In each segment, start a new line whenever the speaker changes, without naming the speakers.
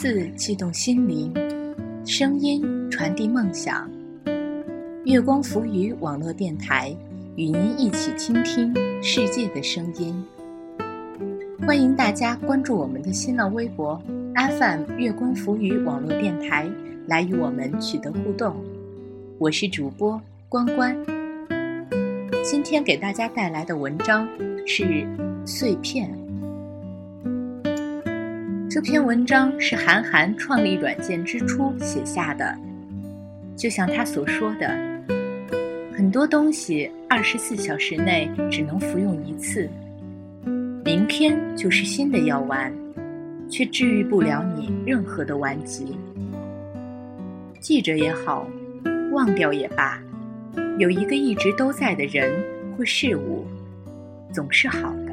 字悸动心灵，声音传递梦想。月光浮语网络电台与您一起倾听世界的声音。欢迎大家关注我们的新浪微博 FM 月光浮语网络电台，来与我们取得互动。我是主播关关。今天给大家带来的文章是《碎片》。这篇文章是韩寒创立软件之初写下的，就像他所说的，很多东西二十四小时内只能服用一次，明天就是新的药丸，却治愈不了你任何的顽疾。记着也好，忘掉也罢，有一个一直都在的人或事物，总是好的。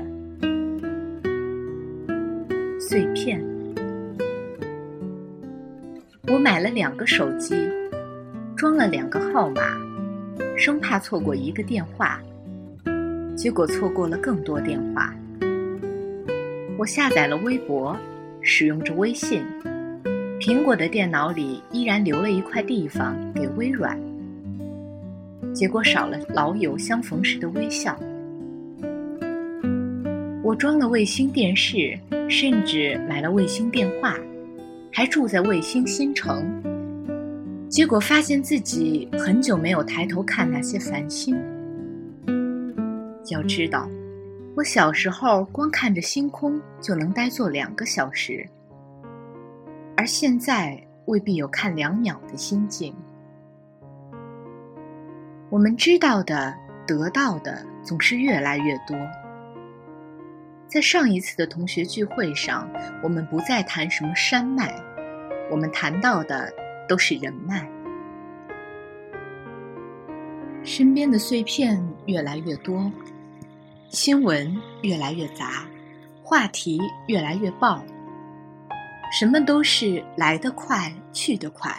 碎片。我买了两个手机，装了两个号码，生怕错过一个电话，结果错过了更多电话。我下载了微博，使用着微信，苹果的电脑里依然留了一块地方给微软，结果少了老友相逢时的微笑。我装了卫星电视，甚至买了卫星电话，还住在卫星新城。结果发现自己很久没有抬头看那些繁星。要知道，我小时候光看着星空就能呆坐两个小时，而现在未必有看两秒的心境。我们知道的、得到的总是越来越多。在上一次的同学聚会上，我们不再谈什么山脉，我们谈到的都是人脉。身边的碎片越来越多，新闻越来越杂，话题越来越爆，什么都是来得快，去得快。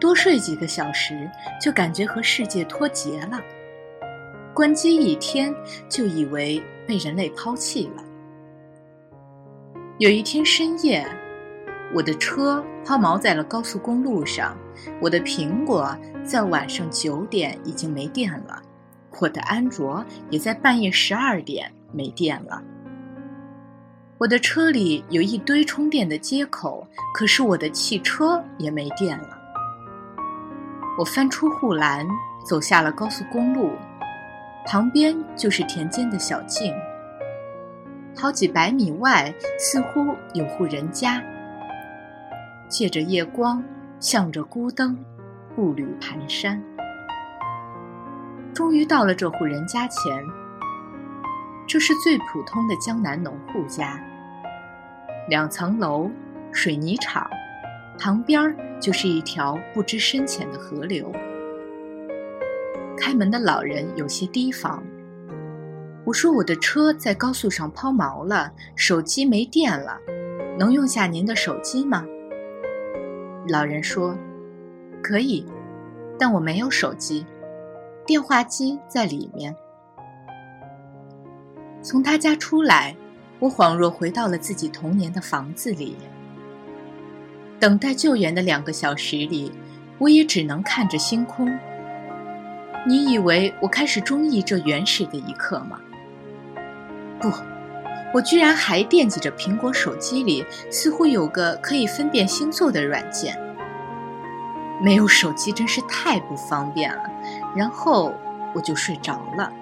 多睡几个小时，就感觉和世界脱节了；关机一天，就以为。被人类抛弃了。有一天深夜，我的车抛锚在了高速公路上，我的苹果在晚上九点已经没电了，我的安卓也在半夜十二点没电了。我的车里有一堆充电的接口，可是我的汽车也没电了。我翻出护栏，走下了高速公路。旁边就是田间的小径，好几百米外似乎有户人家，借着夜光，向着孤灯，步履蹒跚。终于到了这户人家前，这是最普通的江南农户家，两层楼，水泥厂，旁边就是一条不知深浅的河流。开门的老人有些提防。我说：“我的车在高速上抛锚了，手机没电了，能用下您的手机吗？”老人说：“可以，但我没有手机，电话机在里面。”从他家出来，我恍若回到了自己童年的房子里。等待救援的两个小时里，我也只能看着星空。你以为我开始中意这原始的一刻吗？不，我居然还惦记着苹果手机里似乎有个可以分辨星座的软件。没有手机真是太不方便了，然后我就睡着了。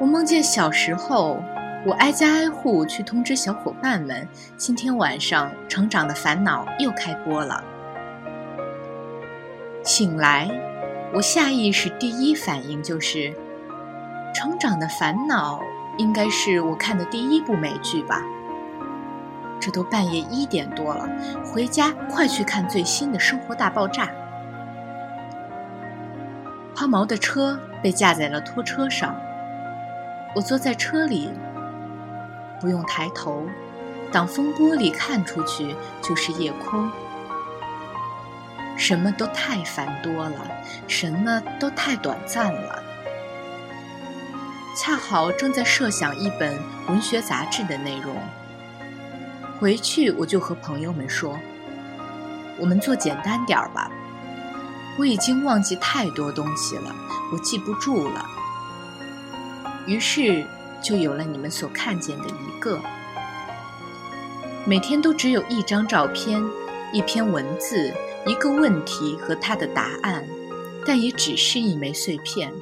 我梦见小时候，我挨家挨户去通知小伙伴们，今天晚上《成长的烦恼》又开播了。醒来。我下意识第一反应就是，《成长的烦恼》应该是我看的第一部美剧吧。这都半夜一点多了，回家快去看最新的《生活大爆炸》。抛锚的车被架在了拖车上，我坐在车里，不用抬头，挡风玻璃看出去就是夜空。什么都太繁多了，什么都太短暂了。恰好正在设想一本文学杂志的内容，回去我就和朋友们说：“我们做简单点儿吧。我已经忘记太多东西了，我记不住了。”于是就有了你们所看见的一个。每天都只有一张照片、一篇文字、一个问题和它的答案，但也只是一枚碎片，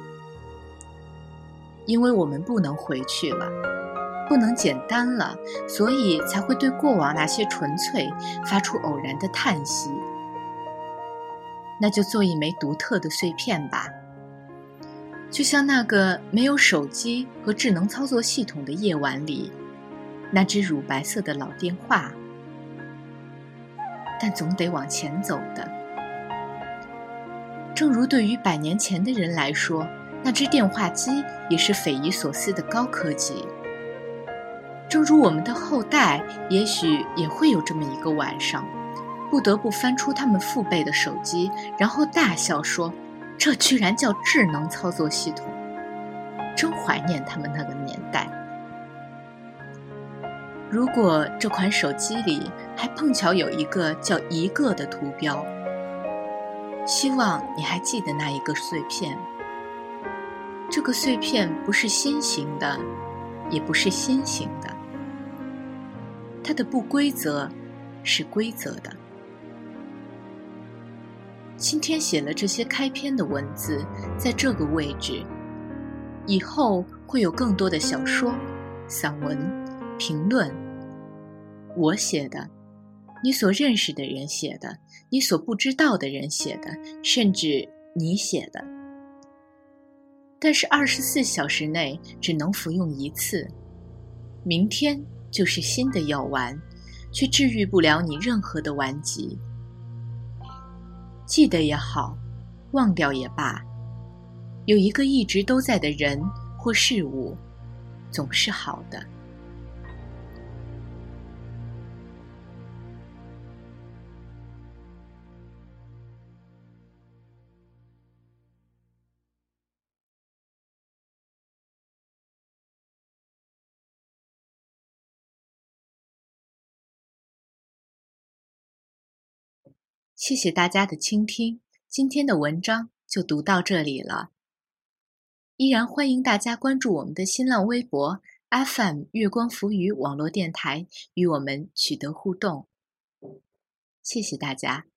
因为我们不能回去了，不能简单了，所以才会对过往那些纯粹发出偶然的叹息。那就做一枚独特的碎片吧，就像那个没有手机和智能操作系统的夜晚里。那只乳白色的老电话，但总得往前走的。正如对于百年前的人来说，那只电话机也是匪夷所思的高科技。正如我们的后代，也许也会有这么一个晚上，不得不翻出他们父辈的手机，然后大笑说：“这居然叫智能操作系统！”真怀念他们那个年代。如果这款手机里还碰巧有一个叫“一个”的图标，希望你还记得那一个碎片。这个碎片不是心形的，也不是心形的，它的不规则是规则的。今天写了这些开篇的文字，在这个位置，以后会有更多的小说、散文。评论，我写的，你所认识的人写的，你所不知道的人写的，甚至你写的。但是二十四小时内只能服用一次，明天就是新的药丸，却治愈不了你任何的顽疾。记得也好，忘掉也罢，有一个一直都在的人或事物，总是好的。谢谢大家的倾听，今天的文章就读到这里了。依然欢迎大家关注我们的新浪微博 FM 月光浮语网络电台，与我们取得互动。谢谢大家。